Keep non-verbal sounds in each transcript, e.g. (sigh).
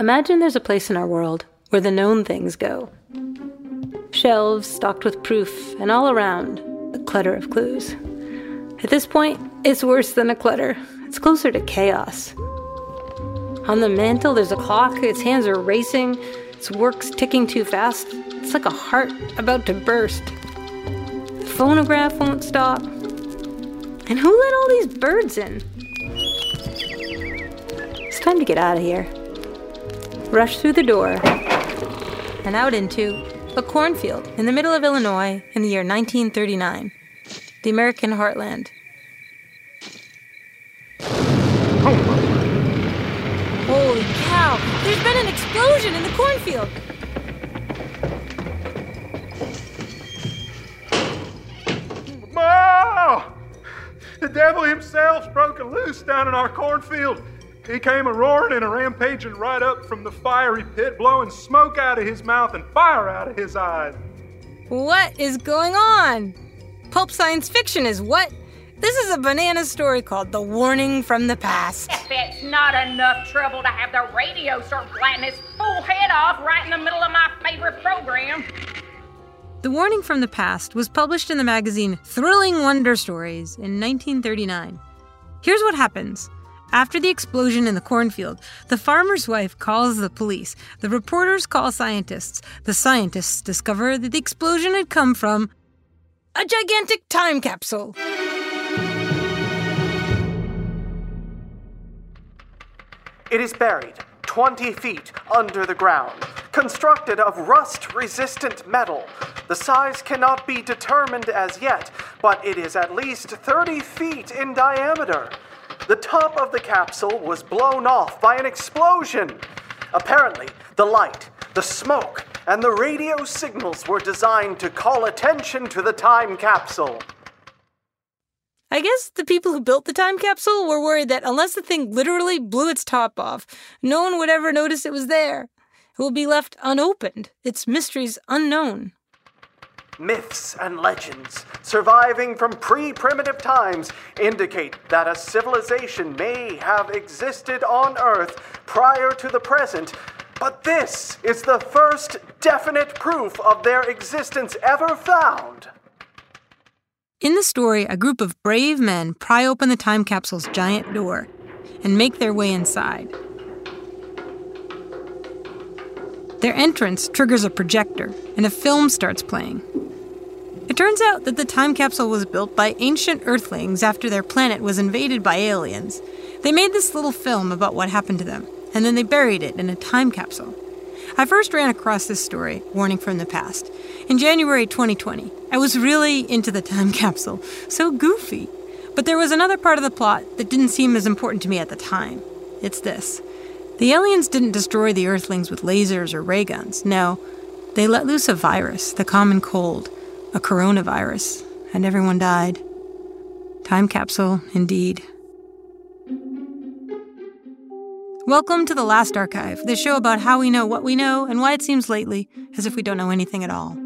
Imagine there's a place in our world where the known things go. Shelves stocked with proof, and all around, a clutter of clues. At this point, it's worse than a clutter. It's closer to chaos. On the mantle, there's a clock. Its hands are racing. Its work's ticking too fast. It's like a heart about to burst. The phonograph won't stop. And who let all these birds in? It's time to get out of here rush through the door and out into a cornfield in the middle of Illinois in the year 1939, the American heartland. Holy cow! There's been an explosion in the cornfield! Oh! The devil himself's broken loose down in our cornfield. He came a roaring and a rampaging right up from the fiery pit, blowing smoke out of his mouth and fire out of his eyes. What is going on? Pulp science fiction is what? This is a banana story called The Warning from the Past. If it's not enough trouble to have the radio start blatting its full head off right in the middle of my favorite program. The Warning from the Past was published in the magazine Thrilling Wonder Stories in 1939. Here's what happens. After the explosion in the cornfield, the farmer's wife calls the police. The reporters call scientists. The scientists discover that the explosion had come from a gigantic time capsule. It is buried 20 feet under the ground, constructed of rust resistant metal. The size cannot be determined as yet, but it is at least 30 feet in diameter. The top of the capsule was blown off by an explosion. Apparently, the light, the smoke, and the radio signals were designed to call attention to the time capsule. I guess the people who built the time capsule were worried that unless the thing literally blew its top off, no one would ever notice it was there. It will be left unopened, its mysteries unknown. Myths and legends surviving from pre primitive times indicate that a civilization may have existed on Earth prior to the present, but this is the first definite proof of their existence ever found. In the story, a group of brave men pry open the time capsule's giant door and make their way inside. Their entrance triggers a projector, and a film starts playing. It turns out that the time capsule was built by ancient Earthlings after their planet was invaded by aliens. They made this little film about what happened to them, and then they buried it in a time capsule. I first ran across this story, Warning from the Past, in January 2020. I was really into the time (laughs) capsule, so goofy. But there was another part of the plot that didn't seem as important to me at the time. It's this the aliens didn't destroy the Earthlings with lasers or ray guns. No, they let loose a virus, the common cold, a coronavirus, and everyone died. Time capsule, indeed. Welcome to The Last Archive, the show about how we know what we know and why it seems lately as if we don't know anything at all.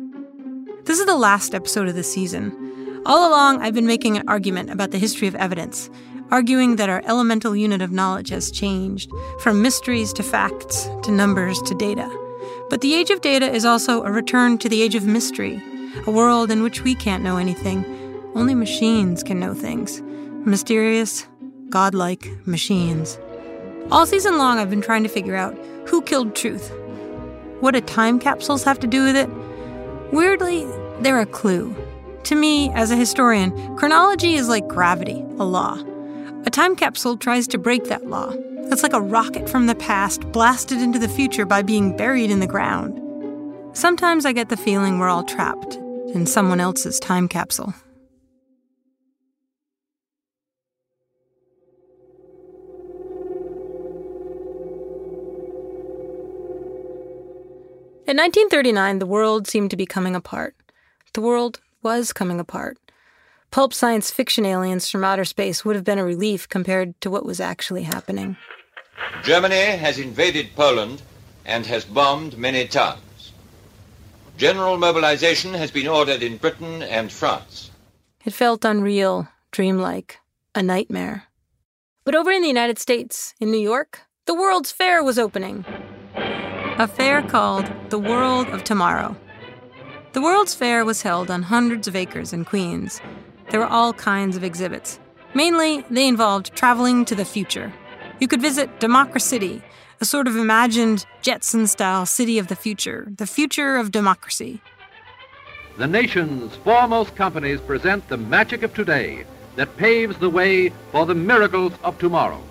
This is the last episode of the season. All along, I've been making an argument about the history of evidence, arguing that our elemental unit of knowledge has changed, from mysteries to facts, to numbers to data. But the age of data is also a return to the age of mystery, a world in which we can't know anything. Only machines can know things. Mysterious, godlike machines. All season long, I've been trying to figure out who killed truth. What do time capsules have to do with it? Weirdly, they're a clue. To me, as a historian, chronology is like gravity, a law. A time capsule tries to break that law. It's like a rocket from the past blasted into the future by being buried in the ground. Sometimes I get the feeling we're all trapped in someone else's time capsule. In 1939, the world seemed to be coming apart. The world was coming apart. Pulp science fiction aliens from outer space would have been a relief compared to what was actually happening. Germany has invaded Poland and has bombed many towns. General mobilization has been ordered in Britain and France. It felt unreal, dreamlike, a nightmare. But over in the United States, in New York, the World's Fair was opening a fair called the World of Tomorrow. The World's Fair was held on hundreds of acres in Queens. There were all kinds of exhibits. Mainly, they involved traveling to the future. You could visit Democracity, a sort of imagined Jetson style city of the future, the future of democracy. The nation's foremost companies present the magic of today that paves the way for the miracles of tomorrow.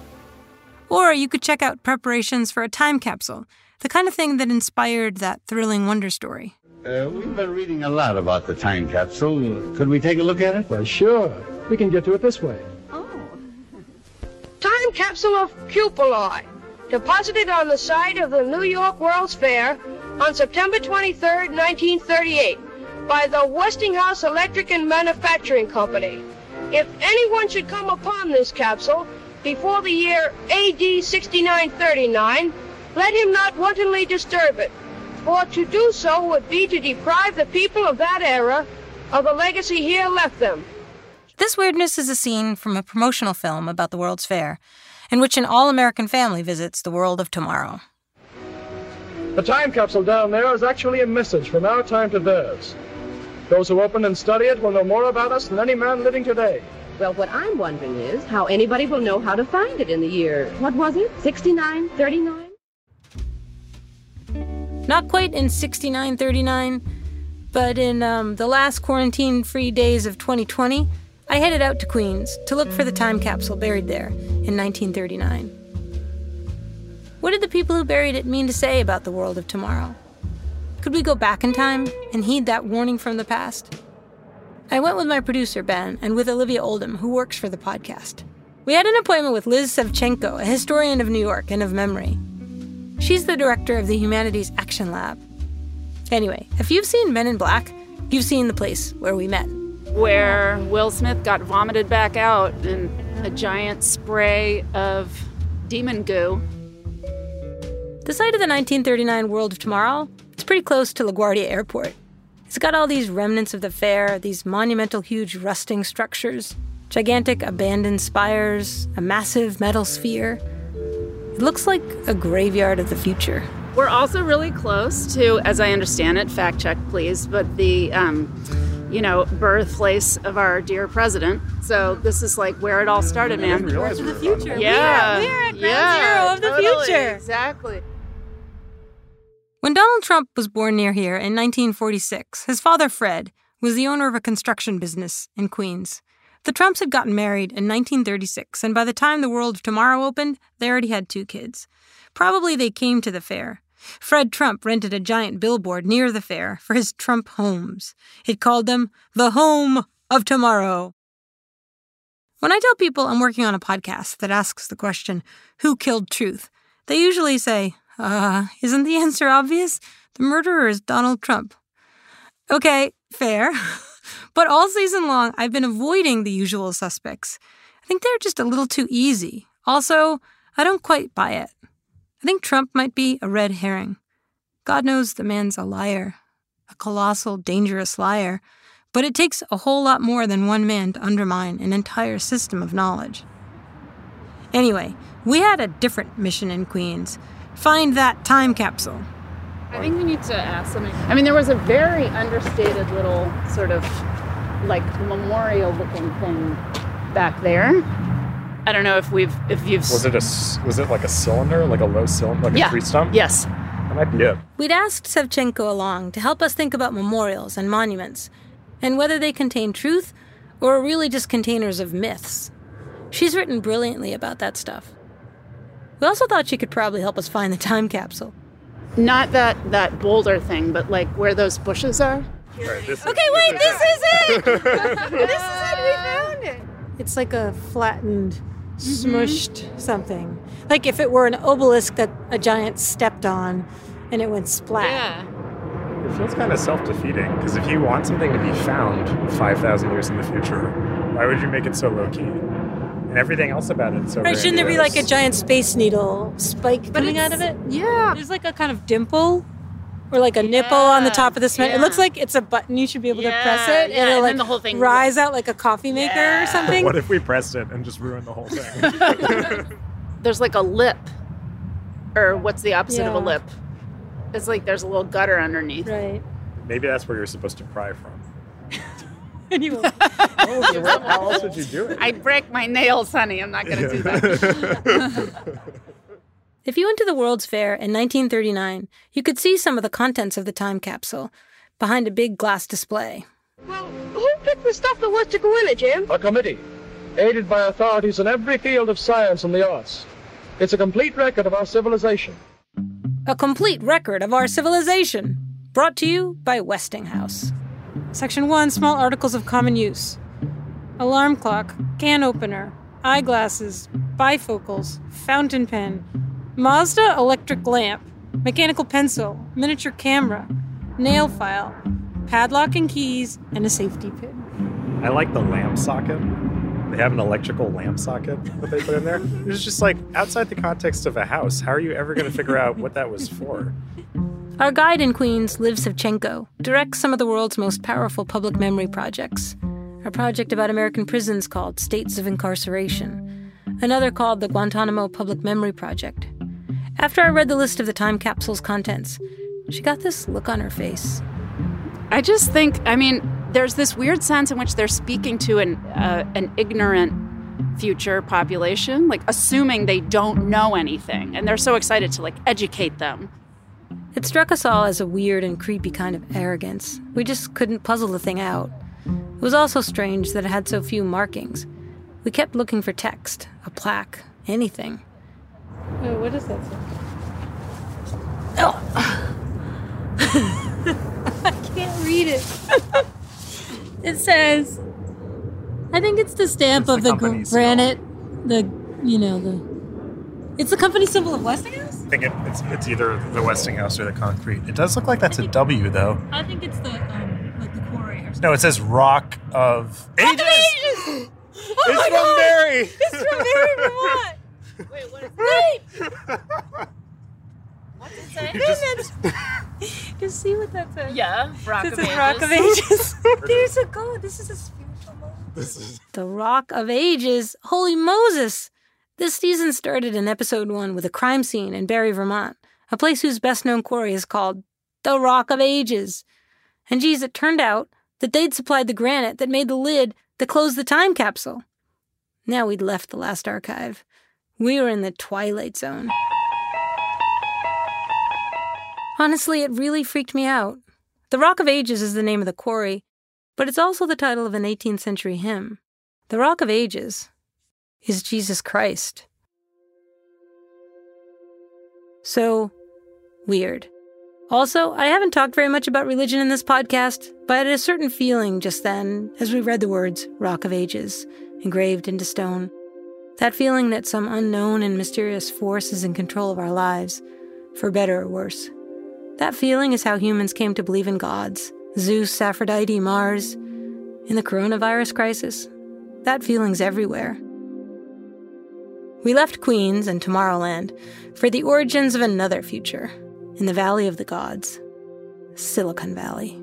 Or you could check out preparations for a time capsule the kind of thing that inspired that thrilling wonder story. Uh, we've been reading a lot about the time capsule. Could we take a look at it? Well, sure. We can get to it this way. Oh. Time capsule of Cupaloy, deposited on the site of the New York World's Fair on September 23, 1938, by the Westinghouse Electric and Manufacturing Company. If anyone should come upon this capsule before the year AD 6939, let him not wantonly disturb it, for to do so would be to deprive the people of that era of the legacy here left them. This weirdness is a scene from a promotional film about the World's Fair, in which an all American family visits the world of tomorrow. The time capsule down there is actually a message from our time to theirs. Those who open and study it will know more about us than any man living today. Well, what I'm wondering is how anybody will know how to find it in the year, what was it, 69, 39? Not quite in 6939, but in um, the last quarantine free days of 2020, I headed out to Queens to look for the time capsule buried there in 1939. What did the people who buried it mean to say about the world of tomorrow? Could we go back in time and heed that warning from the past? I went with my producer, Ben, and with Olivia Oldham, who works for the podcast. We had an appointment with Liz Sevcenko, a historian of New York and of memory. She's the director of the Humanities Action Lab. Anyway, if you've seen Men in Black, you've seen the place where we met. Where Will Smith got vomited back out in a giant spray of demon goo. The site of the 1939 World of Tomorrow is pretty close to LaGuardia Airport. It's got all these remnants of the fair, these monumental, huge rusting structures, gigantic abandoned spires, a massive metal sphere. It looks like a graveyard of the future. We're also really close to, as I understand it, fact check please, but the, um, you know, birthplace of our dear president. So this is like where it all started, man. Towards the future. Yeah. We are, we are at ground yeah, zero of the totally, future. Exactly. When Donald Trump was born near here in 1946, his father, Fred, was the owner of a construction business in Queens. The Trumps had gotten married in 1936, and by the time the World of Tomorrow opened, they already had two kids. Probably they came to the fair. Fred Trump rented a giant billboard near the fair for his Trump homes. It called them the Home of Tomorrow. When I tell people I'm working on a podcast that asks the question, Who killed truth? they usually say, Uh, isn't the answer obvious? The murderer is Donald Trump. Okay, fair. (laughs) but all season long, I've been avoiding the usual suspects. I think they're just a little too easy. Also, I don't quite buy it. I think Trump might be a red herring. God knows the man's a liar, a colossal, dangerous liar, but it takes a whole lot more than one man to undermine an entire system of knowledge. Anyway, we had a different mission in Queens find that time capsule. I think we need to ask something. I mean, there was a very understated little sort of like memorial looking thing back there. I don't know if we've if you've Was it a s- was it like a cylinder, like a low cylinder, like Yeah. a tree stump? Yes. That might be it. We'd asked Sevcenko along to help us think about memorials and monuments, and whether they contain truth or are really just containers of myths. She's written brilliantly about that stuff. We also thought she could probably help us find the time capsule. not that that boulder thing, but like where those bushes are. Right, this Okay, wait, this is it! (laughs) this is it, we found it! It's like a flattened, smushed something. Like if it were an obelisk that a giant stepped on and it went splat. Yeah. It feels kind of self-defeating because if you want something to be found 5,000 years in the future, why would you make it so low-key? And everything else about it so Right, shouldn't there be like a giant space needle spike coming out of it? Yeah. There's like a kind of dimple or like a nipple on the top of the cement. It looks like it's a button you should be able to press it yeah, and and it'll then like the whole thing- rise out like a coffee maker or something. (laughs) What if we pressed it and just ruined the whole thing? (laughs) (laughs) There's like a lip, or what's the opposite of a lip? It's like there's a little gutter underneath. Right. Maybe that's where you're supposed to pry from. Anyway. Oh, how else would you do it? I break my nails, honey. I'm not gonna do that. If you went to the World's Fair in 1939, you could see some of the contents of the time capsule behind a big glass display. Well, who picked the stuff that was to go in it, Jim? A committee, aided by authorities in every field of science and the arts. It's a complete record of our civilization. A complete record of our civilization. Brought to you by Westinghouse. Section 1 Small Articles of Common Use Alarm clock, can opener, eyeglasses, bifocals, fountain pen, Mazda electric lamp, mechanical pencil, miniature camera, nail file, padlock and keys, and a safety pin. I like the lamp socket. They have an electrical lamp socket that they put in there. (laughs) It's just like outside the context of a house. How are you ever going to figure out what that was for? Our guide in Queens, Liv Sevcenko, directs some of the world's most powerful public memory projects. A project about American prisons called States of Incarceration, another called the Guantanamo Public Memory Project. After I read the list of the time capsule's contents, she got this look on her face. I just think, I mean, there's this weird sense in which they're speaking to an uh, an ignorant future population, like assuming they don't know anything, and they're so excited to like educate them. It struck us all as a weird and creepy kind of arrogance. We just couldn't puzzle the thing out. It was also strange that it had so few markings. We kept looking for text, a plaque, anything. Oh, what does that say? Oh! I can't read it. (laughs) it says, I think it's the stamp of the, company seal. granite, the, you know, the. It's the company symbol of Westinghouse? I think it, it's, it's either the Westinghouse or the concrete. It does look like that's a W, though. I think it's the, um, like the quarry or something. No, it says Rock of Ages. Ages! Oh It's my from God! Barre. It's from Barre, Vermont. (laughs) Wait, what is Wait! (laughs) What's it say? (laughs) Just see what that says. Yeah, Rock This of Ages. Rock of (laughs) Ages. There's a god. This is a spiritual moment. This is The Rock of Ages. Holy Moses! This season started in episode one with a crime scene in Barre, Vermont, a place whose best known quarry is called the Rock of Ages. And geez, it turned out that they'd supplied the granite that made the lid that closed the time capsule. Now we'd left the last archive. We were in the twilight zone. Honestly, it really freaked me out. The Rock of Ages is the name of the quarry, but it's also the title of an 18th century hymn. The Rock of Ages is Jesus Christ. So weird. Also, I haven't talked very much about religion in this podcast, but I had a certain feeling just then as we read the words Rock of Ages engraved into stone. That feeling that some unknown and mysterious force is in control of our lives, for better or worse. That feeling is how humans came to believe in gods Zeus, Aphrodite, Mars. In the coronavirus crisis, that feeling's everywhere. We left Queens and Tomorrowland for the origins of another future in the Valley of the Gods, Silicon Valley.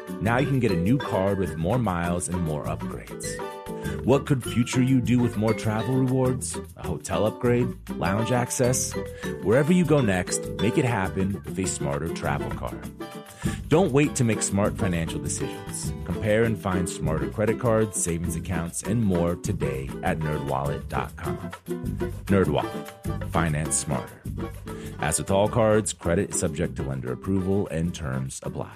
Now you can get a new card with more miles and more upgrades. What could future you do with more travel rewards? A hotel upgrade? Lounge access? Wherever you go next, make it happen with a smarter travel card. Don't wait to make smart financial decisions. Compare and find smarter credit cards, savings accounts, and more today at nerdwallet.com. Nerdwallet. Finance smarter. As with all cards, credit is subject to lender approval and terms apply.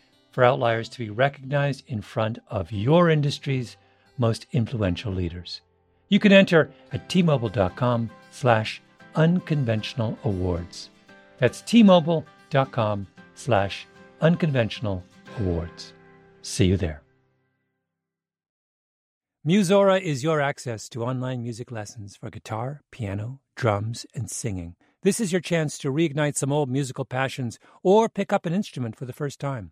for outliers to be recognized in front of your industry's most influential leaders. You can enter at tmobile.com slash unconventional awards. That's tmobile.com slash unconventional awards. See you there. Musora is your access to online music lessons for guitar, piano, drums, and singing. This is your chance to reignite some old musical passions or pick up an instrument for the first time.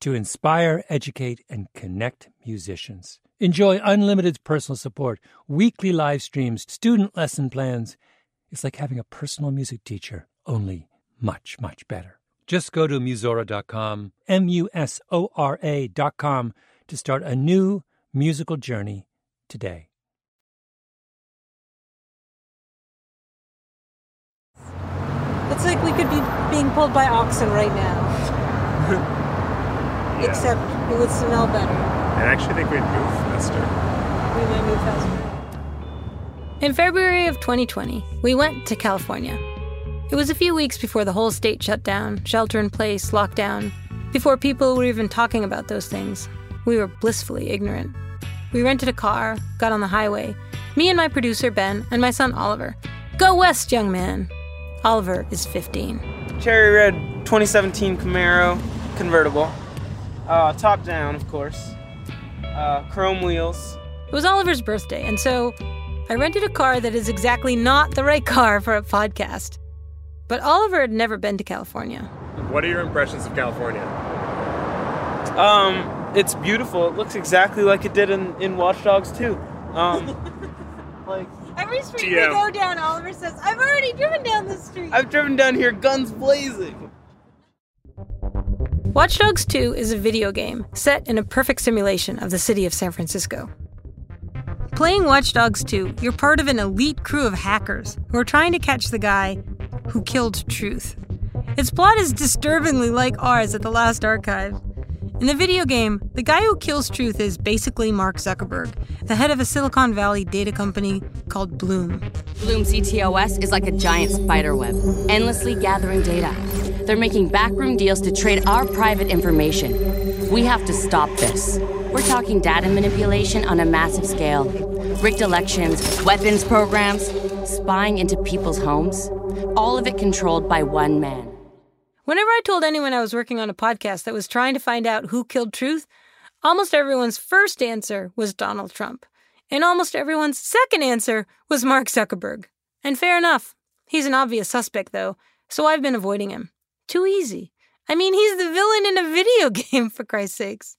to inspire, educate, and connect musicians. Enjoy unlimited personal support, weekly live streams, student lesson plans. It's like having a personal music teacher, only much, much better. Just go to Musora.com, M U S O R A.com, to start a new musical journey today. It's like we could be being pulled by oxen right now. (laughs) Yeah. Except it would smell better. I actually think we'd move faster. We might move faster. In February of 2020, we went to California. It was a few weeks before the whole state shut down, shelter in place, lockdown, before people were even talking about those things. We were blissfully ignorant. We rented a car, got on the highway, me and my producer Ben, and my son Oliver. Go west, young man! Oliver is 15. Cherry red 2017 Camaro convertible. Uh, top down, of course. Uh, chrome wheels. It was Oliver's birthday, and so I rented a car that is exactly not the right car for a podcast. But Oliver had never been to California. What are your impressions of California? Um, it's beautiful. It looks exactly like it did in, in Watch Dogs 2. Um, (laughs) like Every street GM. we go down, Oliver says, I've already driven down this street. I've driven down here guns blazing. Watch Dogs 2 is a video game set in a perfect simulation of the city of San Francisco. Playing Watch Dogs 2, you're part of an elite crew of hackers who are trying to catch the guy who killed Truth. Its plot is disturbingly like ours at the Last Archive. In the video game, the guy who kills Truth is basically Mark Zuckerberg, the head of a Silicon Valley data company called Blume. Blume CTOS is like a giant spider web, endlessly gathering data. They're making backroom deals to trade our private information. We have to stop this. We're talking data manipulation on a massive scale, rigged elections, weapons programs, spying into people's homes, all of it controlled by one man. Whenever I told anyone I was working on a podcast that was trying to find out who killed Truth, almost everyone's first answer was Donald Trump. And almost everyone's second answer was Mark Zuckerberg. And fair enough. He's an obvious suspect, though, so I've been avoiding him. Too easy. I mean, he's the villain in a video (laughs) game, for Christ's sakes.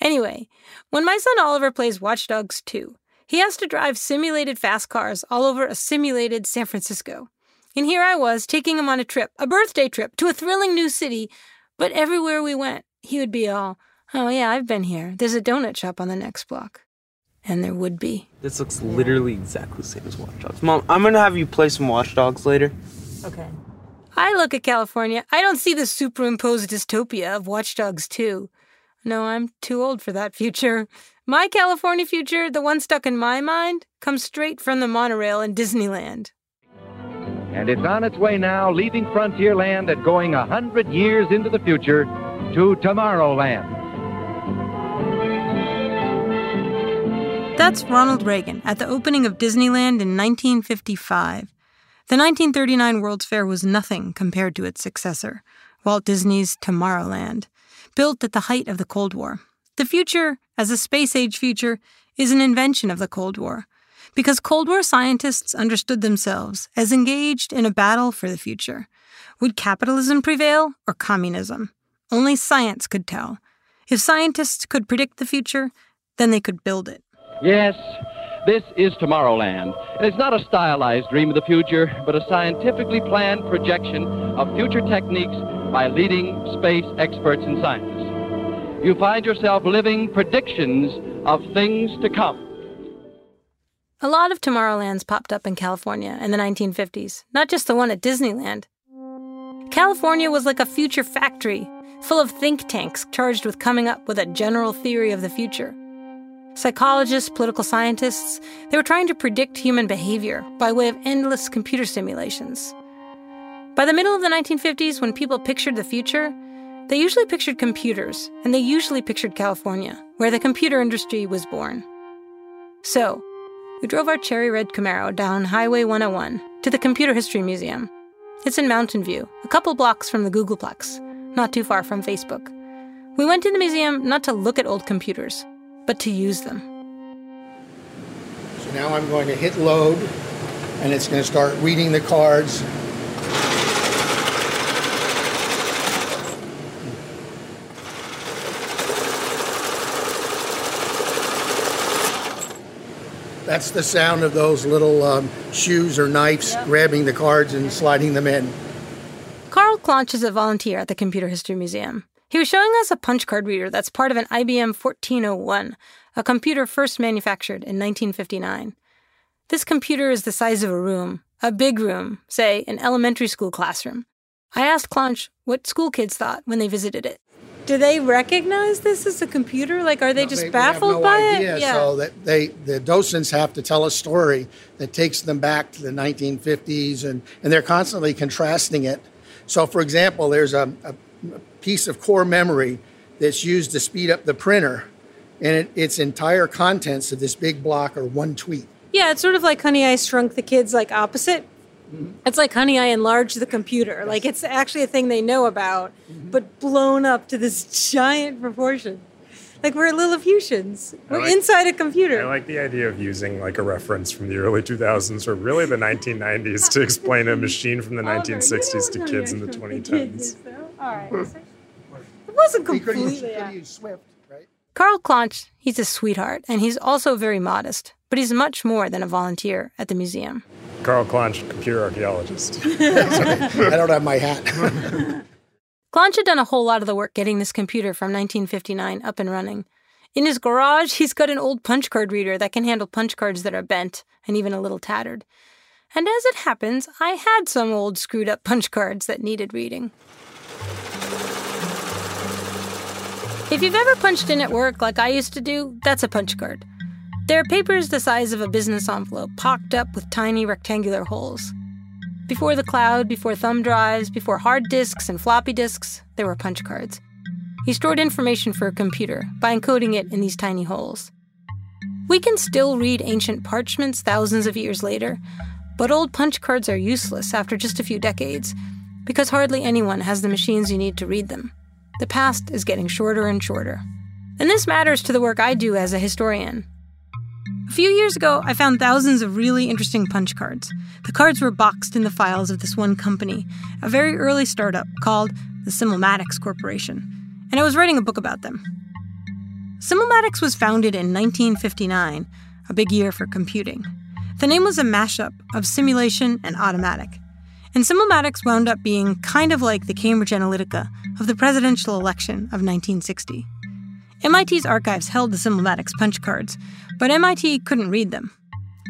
Anyway, when my son Oliver plays Watch Dogs 2, he has to drive simulated fast cars all over a simulated San Francisco. And here I was taking him on a trip, a birthday trip, to a thrilling new city. But everywhere we went, he would be all, Oh, yeah, I've been here. There's a donut shop on the next block. And there would be. This looks literally exactly the same as Watch Dogs. Mom, I'm gonna have you play some Watch Dogs later. Okay. I look at California, I don't see the superimposed dystopia of Watch Dogs 2. No, I'm too old for that future. My California future, the one stuck in my mind, comes straight from the monorail in Disneyland. And it's on its way now, leaving Frontierland and going a hundred years into the future to Tomorrowland. That's Ronald Reagan at the opening of Disneyland in 1955. The 1939 World's Fair was nothing compared to its successor, Walt Disney's Tomorrowland, built at the height of the Cold War. The future, as a space age future, is an invention of the Cold War, because Cold War scientists understood themselves as engaged in a battle for the future. Would capitalism prevail or communism? Only science could tell. If scientists could predict the future, then they could build it. Yes, this is Tomorrowland. And it's not a stylized dream of the future, but a scientifically planned projection of future techniques by leading space experts and scientists. You find yourself living predictions of things to come. A lot of Tomorrowlands popped up in California in the 1950s, not just the one at Disneyland. California was like a future factory, full of think tanks charged with coming up with a general theory of the future. Psychologists, political scientists, they were trying to predict human behavior by way of endless computer simulations. By the middle of the 1950s, when people pictured the future, they usually pictured computers, and they usually pictured California, where the computer industry was born. So, we drove our cherry red Camaro down Highway 101 to the Computer History Museum. It's in Mountain View, a couple blocks from the Googleplex, not too far from Facebook. We went to the museum not to look at old computers, but to use them. So now I'm going to hit load, and it's going to start reading the cards. That's the sound of those little um, shoes or knives grabbing the cards and sliding them in. Carl Claunch is a volunteer at the Computer History Museum. He was showing us a punch card reader that's part of an IBM 1401, a computer first manufactured in 1959. This computer is the size of a room, a big room, say an elementary school classroom. I asked Claunch what school kids thought when they visited it. Do they recognize this as a computer? Like, are they just They- they baffled no by idea, it? Yeah. So that they, the docents have to tell a story that takes them back to the 1950s, and, and they're constantly contrasting it. So, for example, there's a, a piece of core memory that's used to speed up the printer, and it, its entire contents of this big block are one tweet. Yeah, it's sort of like Honey, I Shrunk the Kids, like opposite mm-hmm. It's like, honey, I enlarged the computer. Like it's actually a thing they know about, mm-hmm. but blown up to this giant proportion. Like we're Lilliputians. We're like- inside a computer. I like the idea of using like a reference from the early 2000s or really the 1990s to explain a (laughs) machine from the 1960s to kids in the 2010s. All right. (laughs) It wasn't completely. yeah. Swift, right? Karl Claunch, he's a sweetheart, and he's also very modest, but he's much more than a volunteer at the museum. Carl Claunch, computer archaeologist. (laughs) I don't have my hat. (laughs) Claunch had done a whole lot of the work getting this computer from 1959 up and running. In his garage, he's got an old punch card reader that can handle punch cards that are bent and even a little tattered. And as it happens, I had some old screwed up punch cards that needed reading. If you've ever punched in at work like I used to do, that's a punch card. They're papers the size of a business envelope, pocked up with tiny rectangular holes. Before the cloud, before thumb drives, before hard disks and floppy disks, there were punch cards. He stored information for a computer by encoding it in these tiny holes. We can still read ancient parchments thousands of years later, but old punch cards are useless after just a few decades because hardly anyone has the machines you need to read them. The past is getting shorter and shorter. And this matters to the work I do as a historian. A few years ago, I found thousands of really interesting punch cards. The cards were boxed in the files of this one company, a very early startup called the Simulmatics Corporation, and I was writing a book about them. Simulmatics was founded in 1959, a big year for computing. The name was a mashup of simulation and automatic. And Simulmatics wound up being kind of like the Cambridge Analytica of the presidential election of 1960. MIT's archives held the Simulmatics punch cards, but MIT couldn't read them.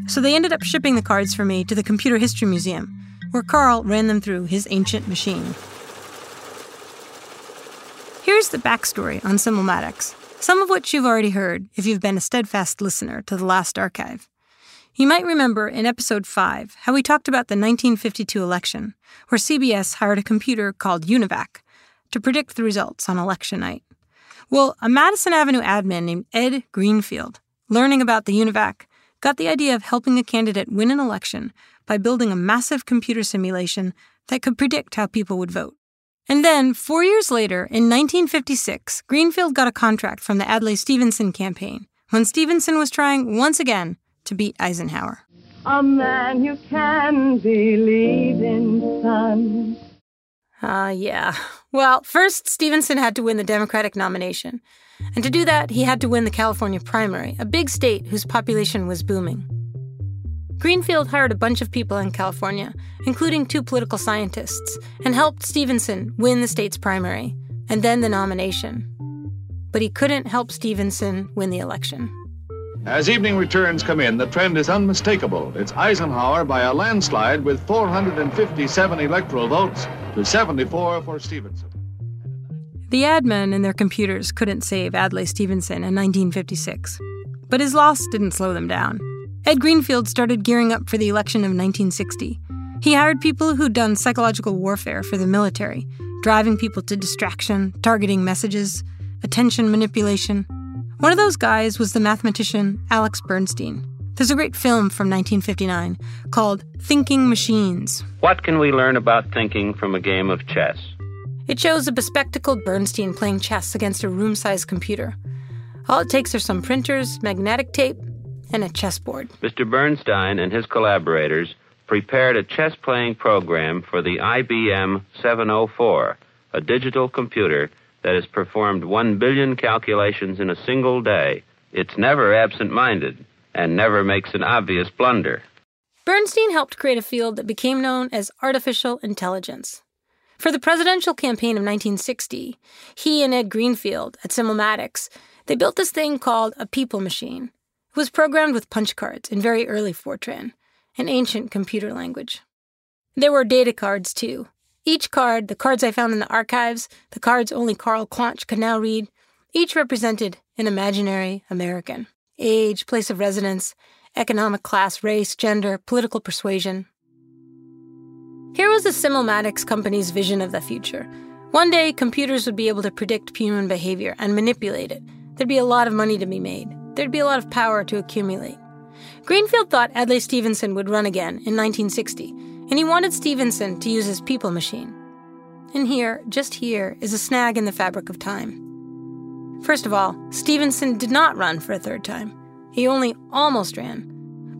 So they ended up shipping the cards for me to the Computer History Museum, where Carl ran them through his ancient machine. Here's the backstory on Simulmatics, some of which you've already heard if you've been a steadfast listener to the last archive. You might remember in episode 5 how we talked about the 1952 election, where CBS hired a computer called UNIVAC to predict the results on election night. Well, a Madison Avenue admin named Ed Greenfield, learning about the UNIVAC, got the idea of helping a candidate win an election by building a massive computer simulation that could predict how people would vote. And then, four years later, in 1956, Greenfield got a contract from the Adlai Stevenson campaign when Stevenson was trying once again to beat Eisenhower. A man you can believe in, son. Ah, uh, yeah. Well, first, Stevenson had to win the Democratic nomination. And to do that, he had to win the California primary, a big state whose population was booming. Greenfield hired a bunch of people in California, including two political scientists, and helped Stevenson win the state's primary, and then the nomination. But he couldn't help Stevenson win the election. As evening returns come in, the trend is unmistakable. It's Eisenhower by a landslide with 457 electoral votes to 74 for Stevenson. The admen and their computers couldn't save Adlai Stevenson in 1956. But his loss didn't slow them down. Ed Greenfield started gearing up for the election of 1960. He hired people who'd done psychological warfare for the military, driving people to distraction, targeting messages, attention manipulation. One of those guys was the mathematician Alex Bernstein. There's a great film from 1959 called Thinking Machines. What can we learn about thinking from a game of chess? It shows a bespectacled Bernstein playing chess against a room sized computer. All it takes are some printers, magnetic tape, and a chessboard. Mr. Bernstein and his collaborators prepared a chess playing program for the IBM 704, a digital computer that has performed 1 billion calculations in a single day. It's never absent minded and never makes an obvious blunder. Bernstein helped create a field that became known as artificial intelligence. For the presidential campaign of 1960, he and Ed Greenfield at Simulmatics, they built this thing called a people machine. It was programmed with punch cards in very early Fortran, an ancient computer language. There were data cards, too. Each card, the cards I found in the archives, the cards only Carl Claunch could now read, each represented an imaginary American. Age, place of residence, economic class, race, gender, political persuasion. Here was the Simulmatics company's vision of the future. One day, computers would be able to predict human behavior and manipulate it. There'd be a lot of money to be made. There'd be a lot of power to accumulate. Greenfield thought Adlai Stevenson would run again in 1960, and he wanted Stevenson to use his people machine. And here, just here, is a snag in the fabric of time. First of all, Stevenson did not run for a third time. He only almost ran.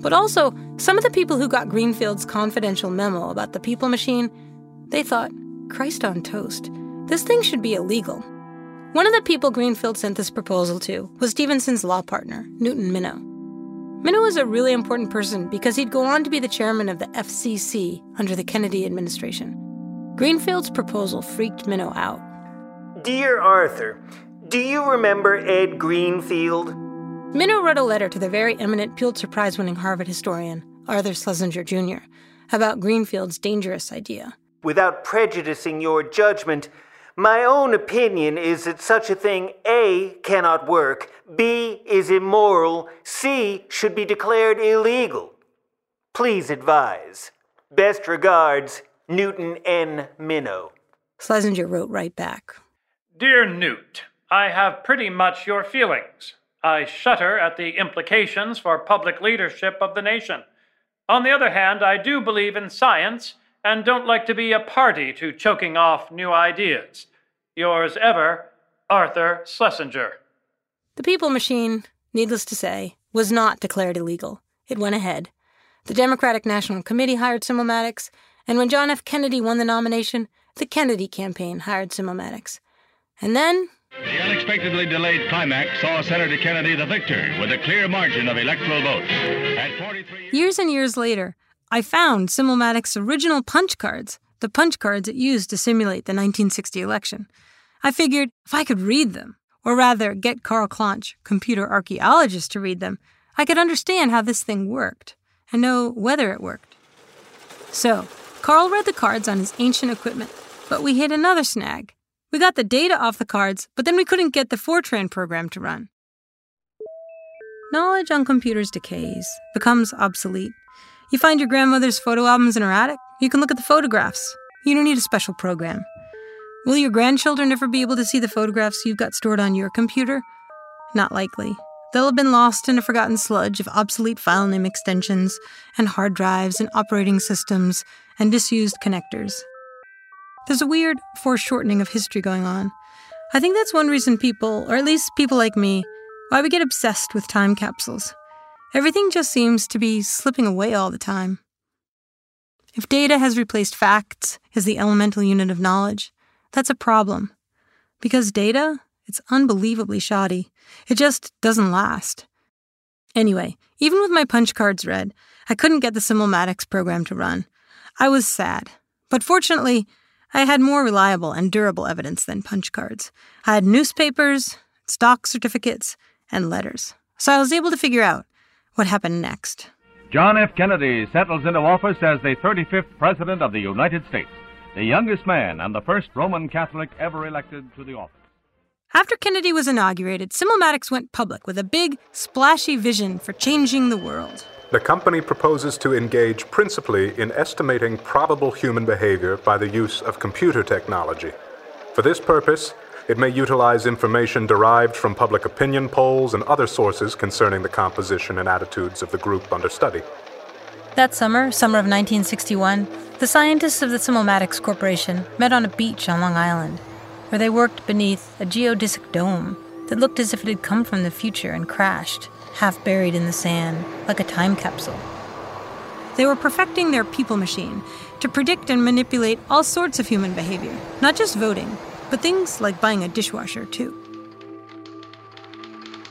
But also, some of the people who got Greenfield's confidential memo about the people machine, they thought, Christ on toast, this thing should be illegal. One of the people Greenfield sent this proposal to was Stevenson's law partner, Newton Minow. Minow was a really important person because he'd go on to be the chairman of the FCC under the Kennedy administration. Greenfield's proposal freaked Minow out. Dear Arthur, do you remember Ed Greenfield? Minow wrote a letter to the very eminent Pulitzer Prize winning Harvard historian, Arthur Schlesinger Jr., about Greenfield's dangerous idea. Without prejudicing your judgment, my own opinion is that such a thing A cannot work, B is immoral, C should be declared illegal. Please advise. Best regards, Newton N. Minow. Schlesinger wrote right back Dear Newt, I have pretty much your feelings. I shudder at the implications for public leadership of the nation. On the other hand, I do believe in science and don't like to be a party to choking off new ideas. Yours ever, Arthur Schlesinger. The People Machine, needless to say, was not declared illegal. It went ahead. The Democratic National Committee hired Simulmatics, and when John F. Kennedy won the nomination, the Kennedy campaign hired Simulmatics. And then. The unexpectedly delayed climax saw Senator Kennedy the victor with a clear margin of electoral votes. At 43 years and years later, I found Simulmatics' original punch cards, the punch cards it used to simulate the 1960 election. I figured if I could read them, or rather get Carl Claunch, computer archaeologist, to read them, I could understand how this thing worked and know whether it worked. So, Carl read the cards on his ancient equipment, but we hit another snag. We got the data off the cards, but then we couldn't get the Fortran program to run. Knowledge on computers decays, becomes obsolete. You find your grandmother's photo albums in her attic, you can look at the photographs. You don't need a special program. Will your grandchildren ever be able to see the photographs you've got stored on your computer? Not likely. They'll have been lost in a forgotten sludge of obsolete file name extensions, and hard drives, and operating systems, and disused connectors. There's a weird foreshortening of history going on. I think that's one reason people, or at least people like me, why we get obsessed with time capsules. Everything just seems to be slipping away all the time. If data has replaced facts as the elemental unit of knowledge, that's a problem. Because data, it's unbelievably shoddy. It just doesn't last. Anyway, even with my punch cards read, I couldn't get the Simulmatics program to run. I was sad. But fortunately, I had more reliable and durable evidence than punch cards. I had newspapers, stock certificates, and letters. So I was able to figure out what happened next. John F. Kennedy settles into office as the 35th President of the United States, the youngest man and the first Roman Catholic ever elected to the office. After Kennedy was inaugurated, Simulmatics went public with a big, splashy vision for changing the world. The company proposes to engage principally in estimating probable human behavior by the use of computer technology. For this purpose, it may utilize information derived from public opinion polls and other sources concerning the composition and attitudes of the group under study. That summer, summer of 1961, the scientists of the Simulmatics Corporation met on a beach on Long Island, where they worked beneath a geodesic dome that looked as if it had come from the future and crashed, half buried in the sand, like a time capsule. They were perfecting their people machine to predict and manipulate all sorts of human behavior, not just voting, but things like buying a dishwasher, too.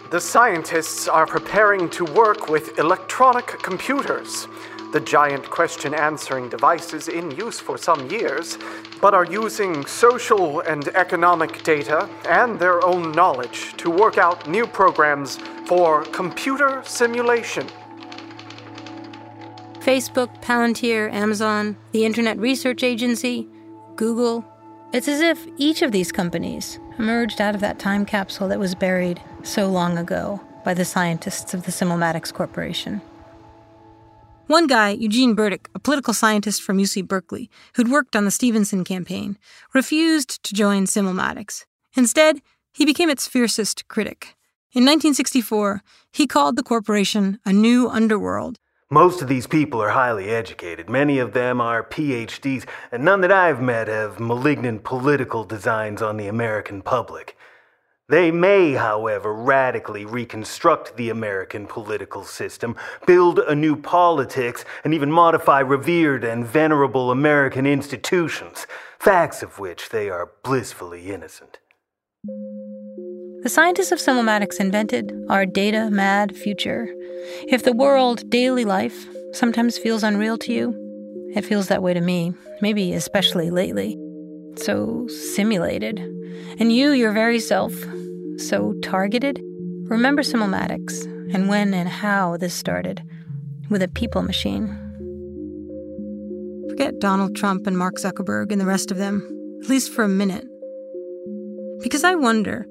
The scientists are preparing to work with electronic computers, the giant question answering devices in use for some years, but are using social and economic data and their own knowledge to work out new programs for computer simulation. Facebook, Palantir, Amazon, the Internet Research Agency, Google, it's as if each of these companies emerged out of that time capsule that was buried so long ago by the scientists of the Simulmatics Corporation. One guy, Eugene Burdick, a political scientist from UC Berkeley, who'd worked on the Stevenson campaign, refused to join Simulmatics. Instead, he became its fiercest critic. In 1964, he called the corporation a new underworld. Most of these people are highly educated. Many of them are PhDs, and none that I've met have malignant political designs on the American public. They may, however, radically reconstruct the American political system, build a new politics, and even modify revered and venerable American institutions, facts of which they are blissfully innocent. The scientists of Simulmatics invented our data mad future. If the world, daily life, sometimes feels unreal to you, it feels that way to me, maybe especially lately. So simulated. And you, your very self, so targeted? Remember Simulmatics and when and how this started with a people machine. Forget Donald Trump and Mark Zuckerberg and the rest of them, at least for a minute. Because I wonder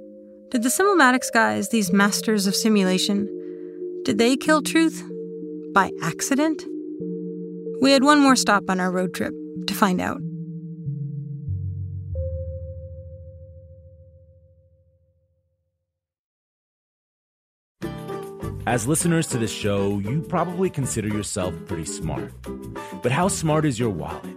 did the Simulmatics guys, these masters of simulation, did they kill truth by accident? We had one more stop on our road trip to find out. As listeners to this show, you probably consider yourself pretty smart. But how smart is your wallet?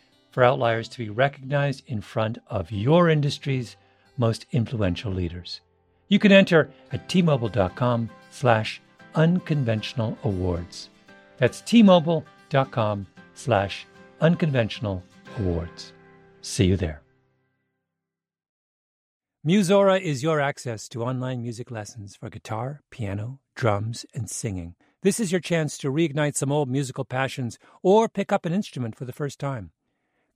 for outliers to be recognized in front of your industry's most influential leaders. You can enter at tmobile.com slash unconventional awards. That's tmobile.com slash unconventional awards. See you there. Musora is your access to online music lessons for guitar, piano, drums, and singing. This is your chance to reignite some old musical passions or pick up an instrument for the first time.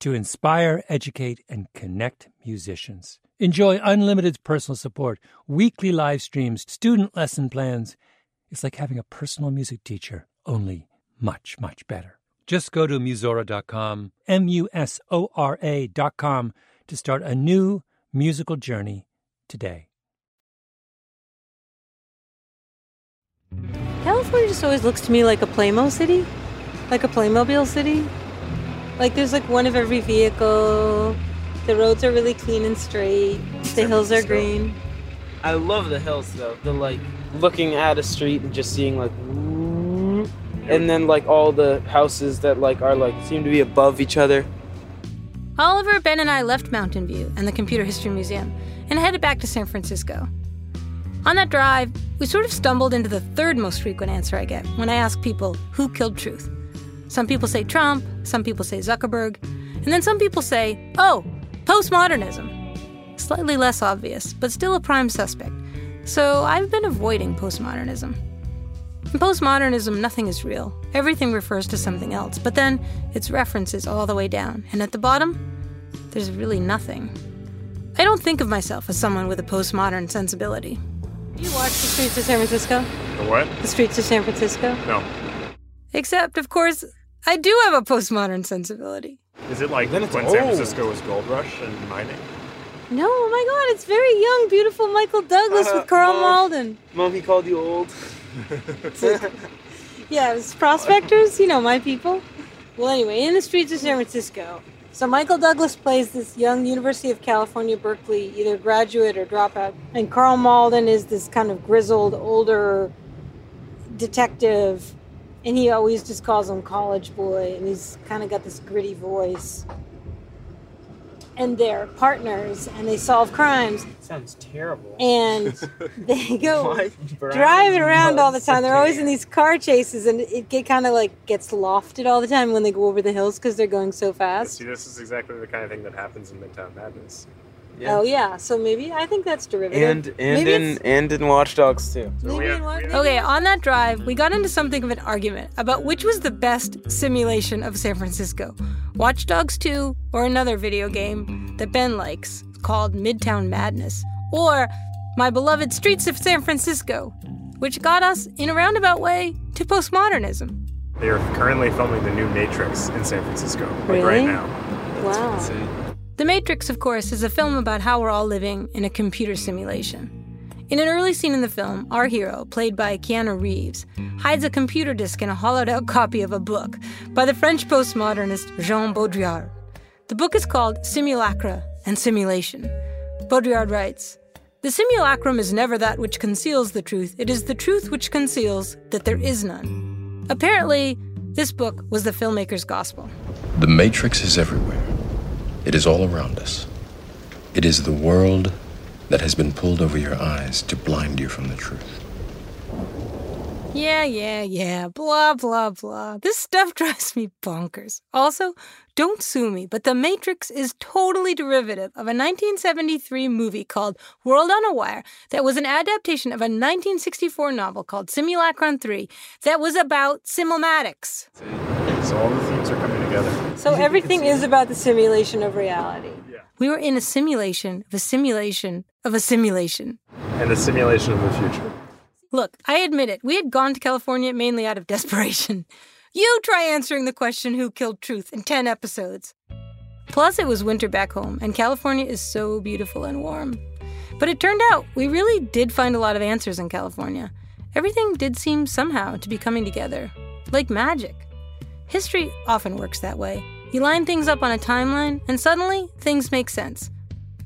to inspire, educate, and connect musicians. Enjoy unlimited personal support, weekly live streams, student lesson plans. It's like having a personal music teacher, only much, much better. Just go to Musora.com, M U S O R A.com, to start a new musical journey today. California just always looks to me like a Playmo city, like a Playmobil city. Like there's like one of every vehicle. The roads are really clean and straight. The hills are green. I love the hills though. The like looking at a street and just seeing like and then like all the houses that like are like seem to be above each other. Oliver, Ben, and I left Mountain View and the Computer History Museum and headed back to San Francisco. On that drive, we sort of stumbled into the third most frequent answer I get when I ask people who killed truth. Some people say Trump, some people say Zuckerberg, and then some people say, oh, postmodernism. Slightly less obvious, but still a prime suspect. So I've been avoiding postmodernism. In postmodernism, nothing is real. Everything refers to something else, but then it's references all the way down, and at the bottom, there's really nothing. I don't think of myself as someone with a postmodern sensibility. You watch the streets of San Francisco? The what? The streets of San Francisco? No. Except, of course, I do have a postmodern sensibility. Is it like when it's San. Francisco was gold rush and mining? No, oh my God, it's very young, beautiful Michael Douglas Uh, with Carl Mom. Malden. Mom, he called you old. (laughs) Yeah, it's prospectors, you know, my people. Well, anyway, in the streets of San Francisco. So Michael Douglas plays this young University of California, Berkeley, either graduate or dropout. And Carl Malden is this kind of grizzled, older detective. And he always just calls him college boy. And he's kind of got this gritty voice. And they're partners and they solve crimes. Sounds terrible. And (laughs) they go (laughs) driving around all the time. They're always in these car chases, and it get kind of like gets lofted all the time when they go over the hills because they're going so fast. See, this is exactly the kind of thing that happens in Midtown Madness. Oh yeah, so maybe I think that's derivative. And and maybe in and in Watch Dogs too. maybe in what- Okay, on that drive, we got into something of an argument about which was the best simulation of San Francisco Watch Dogs 2 or another video game that Ben likes called Midtown Madness, or my beloved Streets of San Francisco, which got us, in a roundabout way, to postmodernism. They are currently filming the new Matrix in San Francisco, like Really? right now. Wow. The Matrix, of course, is a film about how we're all living in a computer simulation. In an early scene in the film, our hero, played by Keanu Reeves, hides a computer disk in a hollowed out copy of a book by the French postmodernist Jean Baudrillard. The book is called Simulacra and Simulation. Baudrillard writes The simulacrum is never that which conceals the truth, it is the truth which conceals that there is none. Apparently, this book was the filmmaker's gospel. The Matrix is everywhere. It is all around us. It is the world that has been pulled over your eyes to blind you from the truth. Yeah, yeah, yeah, blah, blah, blah. This stuff (laughs) drives me bonkers. Also, don't sue me, but The Matrix is totally derivative of a 1973 movie called World on a Wire that was an adaptation of a 1964 novel called Simulacron 3 that was about simulmatics. So all the themes are coming together. So everything is about the simulation of reality. We were in a simulation of a simulation of a simulation. And the simulation of the future. Look, I admit it, we had gone to California mainly out of desperation. (laughs) You try answering the question who killed truth in 10 episodes. Plus, it was winter back home, and California is so beautiful and warm. But it turned out we really did find a lot of answers in California. Everything did seem somehow to be coming together, like magic. History often works that way. You line things up on a timeline, and suddenly things make sense.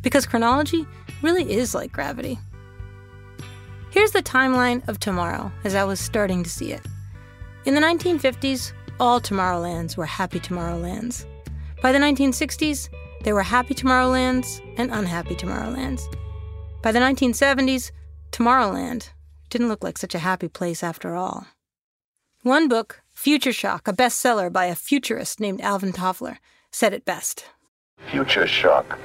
Because chronology really is like gravity. Here's the timeline of tomorrow as I was starting to see it. In the 1950s, all Tomorrowlands were happy Tomorrowlands. By the 1960s, there were happy Tomorrowlands and unhappy Tomorrowlands. By the 1970s, Tomorrowland didn't look like such a happy place after all. One book, Future Shock, a bestseller by a futurist named Alvin Toffler, said it best. Future shock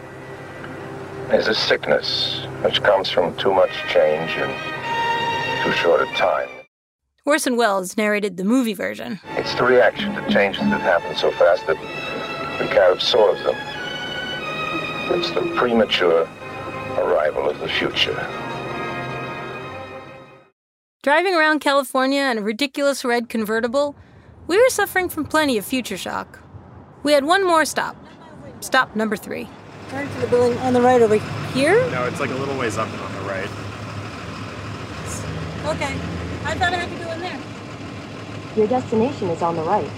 is a sickness which comes from too much change in too short a time. Orson Welles narrated the movie version. It's the reaction to changes that happen so fast that we can't absorb them. It's the premature arrival of the future. Driving around California in a ridiculous red convertible, we were suffering from plenty of future shock. We had one more stop. Stop number three. Turn to the building on the right over here. No, it's like a little ways up and on the right. Okay. I thought I had to go in there. Your destination is on the right.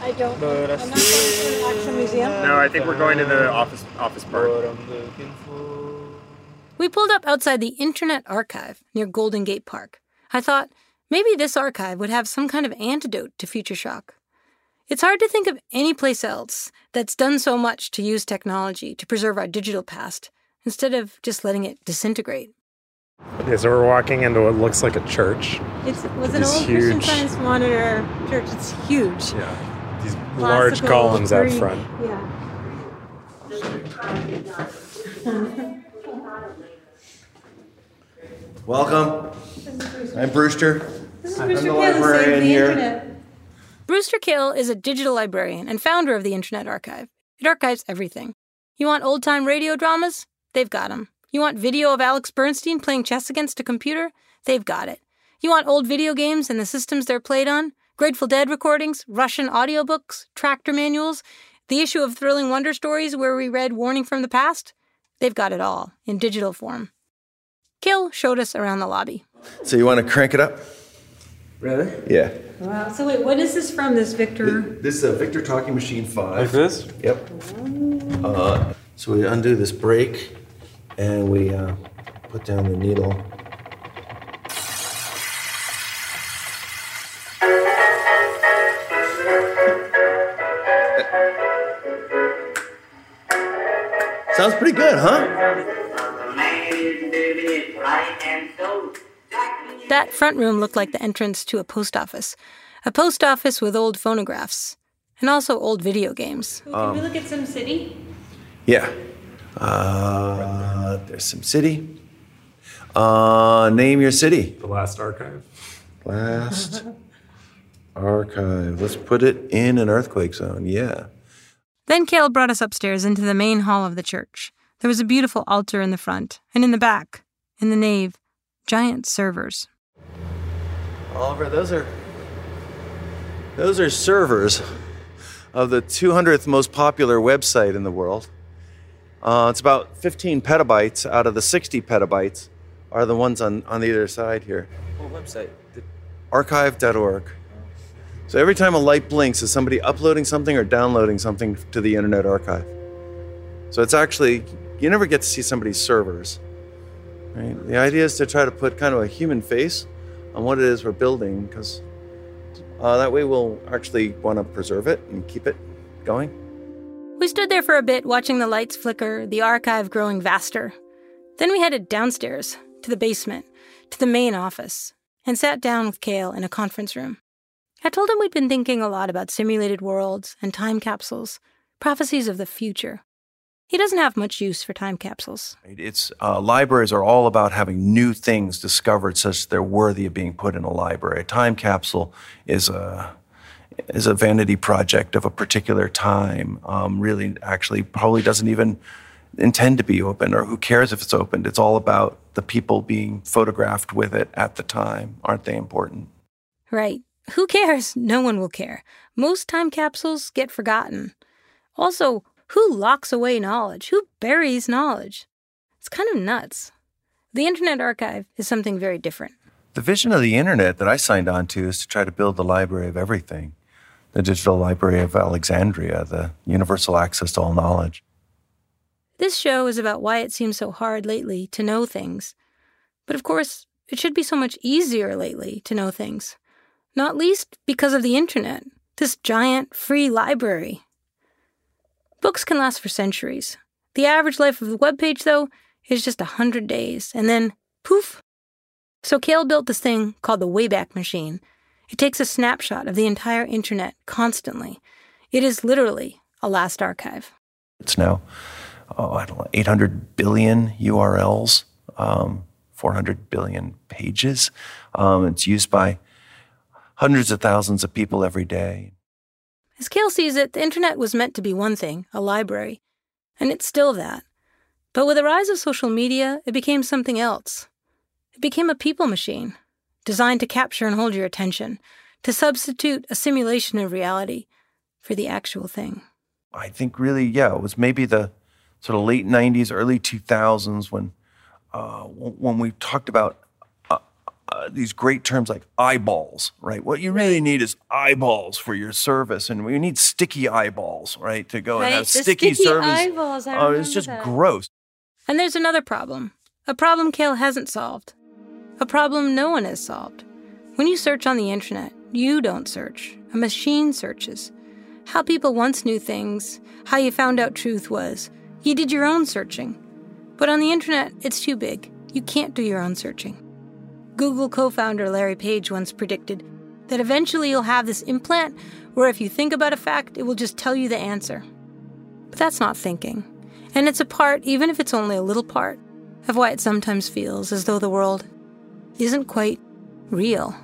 I don't. But I I'm not going to an actual museum. No, I think we're going to the office office part. We pulled up outside the Internet Archive near Golden Gate Park. I thought maybe this archive would have some kind of antidote to future shock. It's hard to think of any place else that's done so much to use technology to preserve our digital past instead of just letting it disintegrate. Okay, so we're walking into what looks like a church. It's, it was an It's old Christian huge. Science Monitor church. It's huge. Yeah, these large Classical columns out front. Yeah. (laughs) Welcome. I'm Brewster. This is I'm Brewster the Kahle saved librarian the here. internet. Brewster Kahle is a digital librarian and founder of the Internet Archive. It archives everything. You want old time radio dramas? They've got 'em. You want video of Alex Bernstein playing chess against a computer? They've got it. You want old video games and the systems they're played on? Grateful Dead recordings, Russian audiobooks, tractor manuals, the issue of Thrilling Wonder Stories where we read Warning from the Past? They've got it all in digital form. Kahle showed us around the lobby. So you want to crank it up? Really? Yeah. Wow. So wait, what is this from? This Victor? This is a Victor Talking Machine 5. Like this? Yep. Uh, so we undo this brake and we uh, put down the needle. Sounds pretty good, huh? That front room looked like the entrance to a post office. A post office with old phonographs. And also old video games. Can we look at some city? Yeah. Uh, there's some city. Uh, name your city. The last archive. Last (laughs) archive. Let's put it in an earthquake zone. Yeah. Then Kahle brought us upstairs into the main hall of the church. There was a beautiful altar in the front, and in the back, in the nave, giant servers. Oliver, those are those are servers of the 200th most popular website in the world. Uh, it's about 15 petabytes out of the 60 petabytes are the ones on, on either side here. What website? Did- Archive.org. So every time a light blinks, is somebody uploading something or downloading something to the Internet Archive? So it's actually, you never get to see somebody's servers. Right? The idea is to try to put kind of a human face on what it is we're building, because uh, that way we'll actually want to preserve it and keep it going. We stood there for a bit watching the lights flicker, the archive growing vaster. Then we headed downstairs, to the basement, to the main office, and sat down with Kahle in a conference room. I told him we'd been thinking a lot about simulated worlds and time capsules, prophecies of the future. He doesn't have much use for time capsules. It's uh, libraries are all about having new things discovered such that they're worthy of being put in a library. A time capsule is a is a vanity project of a particular time. Um, really, actually, probably doesn't even intend to be open, or who cares if it's opened? It's all about the people being photographed with it at the time. Aren't they important? Right. Who cares? No one will care. Most time capsules get forgotten. Also, who locks away knowledge? Who buries knowledge? It's kind of nuts. The Internet Archive is something very different. The vision of the internet that I signed on to is to try to build the library of everything, the digital library of Alexandria, the universal access to all knowledge. This show is about why it seems so hard lately to know things. But of course, it should be so much easier lately to know things. Not least because of the internet, this giant free library. Books can last for centuries. The average life of a web page, though, is just a hundred days, and then poof. So Kahle built this thing called the Wayback Machine. It takes a snapshot of the entire internet constantly. It is literally a last archive. It's now, oh, I don't know, 800 billion URLs, um, 400 billion pages. Um, it's used by hundreds of thousands of people every day. As Kahle sees it, the internet was meant to be one thing, a library, and it's still that. But with the rise of social media, it became something else. It became a people machine, designed to capture and hold your attention, to substitute a simulation of reality for the actual thing. I think really, yeah, it was maybe the sort of late 90s, early 2000s when, uh, when we talked about uh, these great terms like eyeballs, right? What you really need is eyeballs for your service, and we need sticky eyeballs, right, to go Right, and have sticky, sticky service. eyeballs, I oh, it's just that. gross. And there's another problem. A problem Kahle hasn't solved. A problem no one has solved. When you search on the internet, you don't search. A machine searches. How people once knew things, how you found out truth was. You did your own searching. But on the internet, it's too big. You can't do your own searching. Google co founder Larry Page once predicted that eventually you'll have this implant where if you think about a fact, it will just tell you the answer. But that's not thinking. And it's a part, even if it's only a little part, of why it sometimes feels as though the world isn't quite real.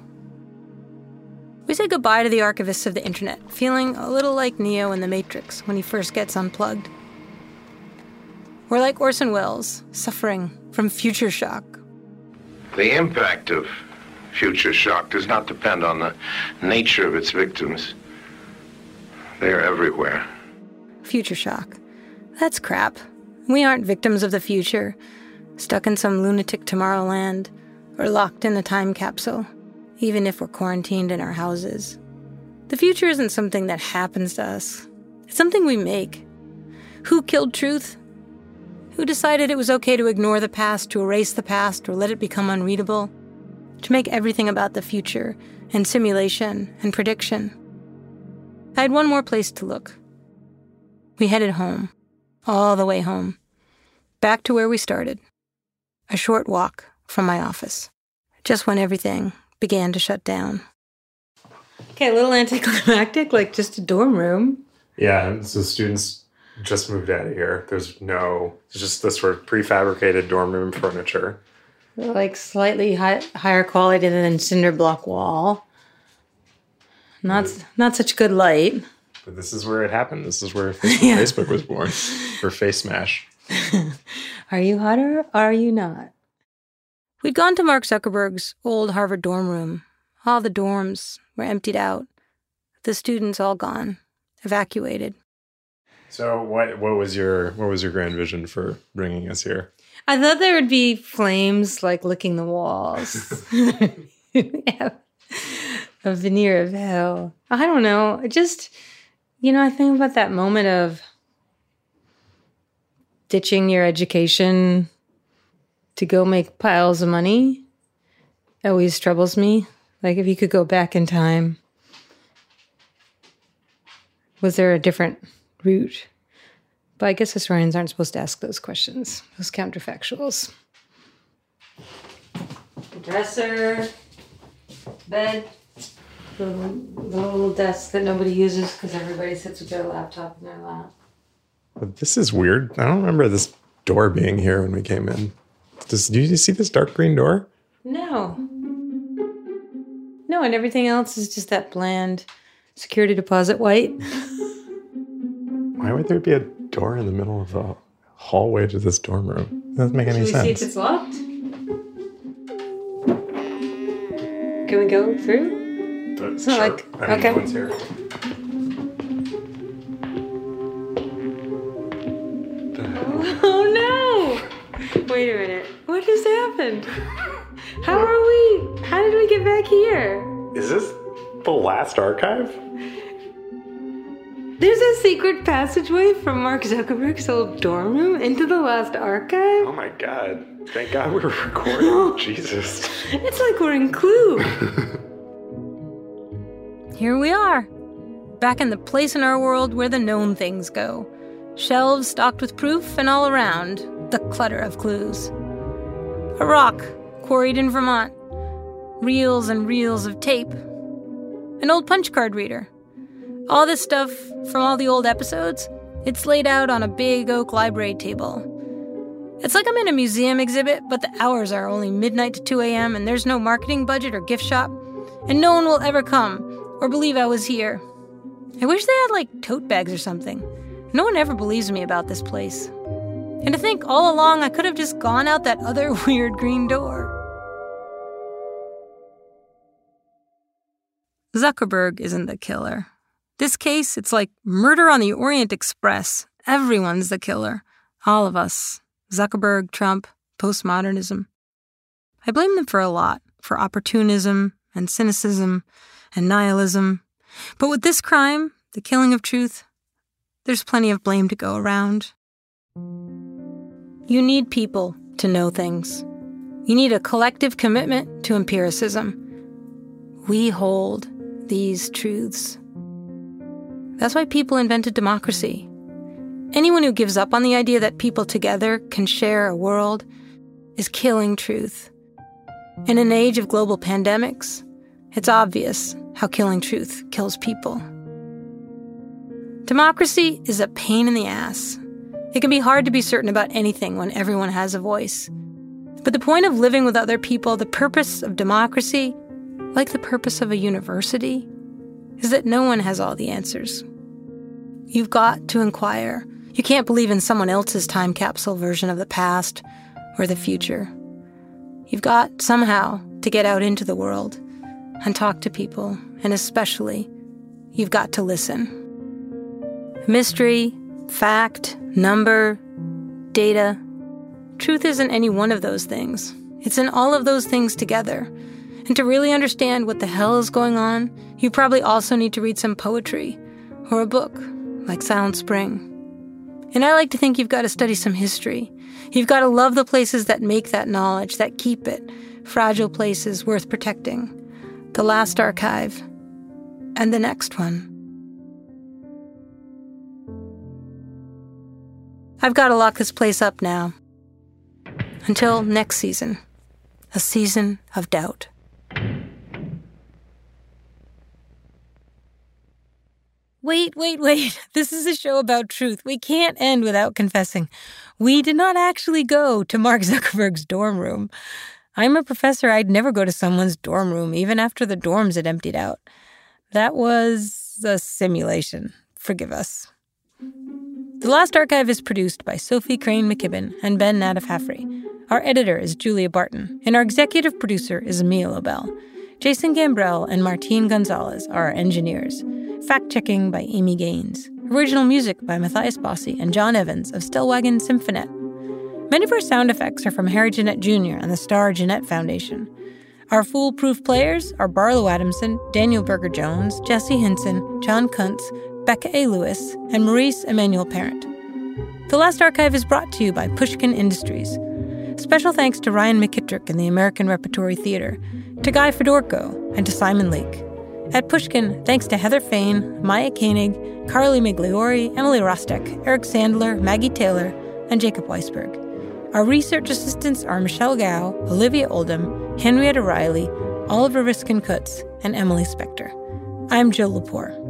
We say goodbye to the archivists of the internet, feeling a little like Neo in The Matrix when he first gets unplugged. We're like Orson Welles, suffering from future shock. The impact of future shock does not depend on the nature of its victims. They are everywhere. Future shock. That's crap. We aren't victims of the future, stuck in some lunatic Tomorrowland, or locked in a time capsule, even if we're quarantined in our houses. The future isn't something that happens to us, it's something we make. Who killed truth? Who decided it was okay to ignore the past, to erase the past, or let it become unreadable? To make everything about the future, and simulation, and prediction. I had one more place to look. We headed home, all the way home, back to where we started. A short walk from my office, just when everything began to shut down. Okay, a little anticlimactic, like just a dorm room. Yeah, and so students just moved out of here. There's no, it's just this sort of prefabricated dorm room furniture. Like slightly high, higher quality than cinder block wall. Not not such good light. But this is where it happened. This is where (laughs) Facebook, Yeah. Facebook was born, or Face Smash. (laughs) Are you hotter? are you not? We'd gone to Mark Zuckerberg's old Harvard dorm room. All the dorms were emptied out. The students all gone, evacuated. So what what was your what was your grand vision for bringing us here? I thought there would be flames like licking the walls. (laughs) (laughs) Yeah. A veneer of hell. I don't know. It just, you know, I think about that moment of ditching your education to go make piles of money. It always troubles me. Like if you could go back in time, was there a different route? But I guess historians aren't supposed to ask those questions, those counterfactuals. Dresser, bed, the, the little desk that nobody uses because everybody sits with their laptop in their lap. This is weird. I don't remember this door being here when we came in. Does do you see this dark green door? No. No, and everything else is just that bland security deposit white. (laughs) Why would there be a door in the middle of the hallway to this dorm room? Doesn't make any Should we see if sense. it's locked? Can we go through? It's not like I mean, okay. no one's here. (laughs) Oh no! Wait a minute. What just happened? How are we? How did we get back here? Is this the last archive? There's a secret passageway from Mark Zuckerberg's old dorm room into the last archive. Oh my god. Thank God we were recording. (laughs) Jesus. It's like we're in Clue. (laughs) Here we are, back in the place in our world where the known things go. Shelves stocked with proof, and all around, the clutter of clues. A rock quarried in Vermont, reels and reels of tape, an old punch card reader. All this stuff from all the old episodes, it's laid out on a big oak library table. It's like I'm in a museum exhibit, but the hours are only midnight to 2 a.m., and there's no marketing budget or gift shop, and no one will ever come or believe I was here. I wish they had like tote bags or something. No one ever believes me about this place. And to think all along I could have just gone out that other (laughs) weird green door. Zuckerberg isn't the killer. This case, it's like murder on the Orient Express. Everyone's the killer. All of us. Zuckerberg, Trump, postmodernism. I blame them for a lot for opportunism and cynicism and nihilism. But with this crime, the killing of truth, there's plenty of blame to go around. You need people to know things. You need a collective commitment to empiricism. We hold these truths. That's why people invented democracy. Anyone who gives up on the idea that people together can share a world is killing truth. In an age of global pandemics, it's obvious how killing truth kills people. Democracy is a pain in the ass. It can be hard to be certain about anything when everyone has a voice. But the point of living with other people, the purpose of democracy, like the purpose of a university, is that no one has all the answers. You've got to inquire. You can't believe in someone else's time capsule version of the past or the future. You've got somehow to get out into the world and talk to people, and especially, you've got to listen. Mystery, fact, number, data. Truth isn't any one of those things. It's in all of those things together. And to really understand what the hell is going on, you probably also need to read some poetry or a book like Silent Spring. And I like to think you've got to study some history. You've got to love the places that make that knowledge, that keep it, fragile places worth protecting. The last archive, and the next one. I've got to lock this place up now. Until next season, a season of doubt. Wait, wait, wait. (laughs) This is a show about truth. We can't end without confessing. We did not actually go to Mark (laughs) Zuckerberg's dorm room. I'm a professor. I'd never go to someone's dorm room, even after the dorms had emptied out. That was a simulation. Forgive us. The Last Archive is produced by Sophie Crane McKibben and Ben Nadif Our editor is Julia Barton, and our executive producer is Emil Lobel. Jason Gambrell and Martine Gonzalez are our engineers. Fact checking by Amy Gaines. Original music by Matthias Bossi and John Evans of Stellwagen Symphonette. Many of our sound effects are from Harry Jeanette Jr. and the Star Jeanette Foundation. Our foolproof players are Barlow Adamson, Daniel Berger Jones, Jesse Hinson, John Kuntz, Becca A. Lewis, and Maurice Emmanuel Parent. The Last Archive is brought to you by Pushkin Industries. Special thanks to Ryan McKittrick and the American Repertory Theater, to Guy Fedorko, and to Simon Lake. At Pushkin, thanks to Heather Fain, Maya Koenig, Carly Migliori, Emily Rostek, Eric Sandler, Maggie Taylor, and Jacob Weisberg. Our research assistants are Michelle Gao, Olivia Oldham, Henrietta Riley, Oliver Riskin Kutz, and Emily Spector. I'm Jill Lepore.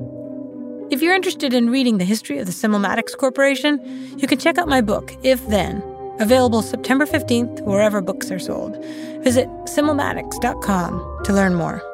If you're interested in reading the history of the Simulmatics Corporation, you can check out my book, If Then, available September 15th wherever books are sold. Visit simulmatics.com to learn more.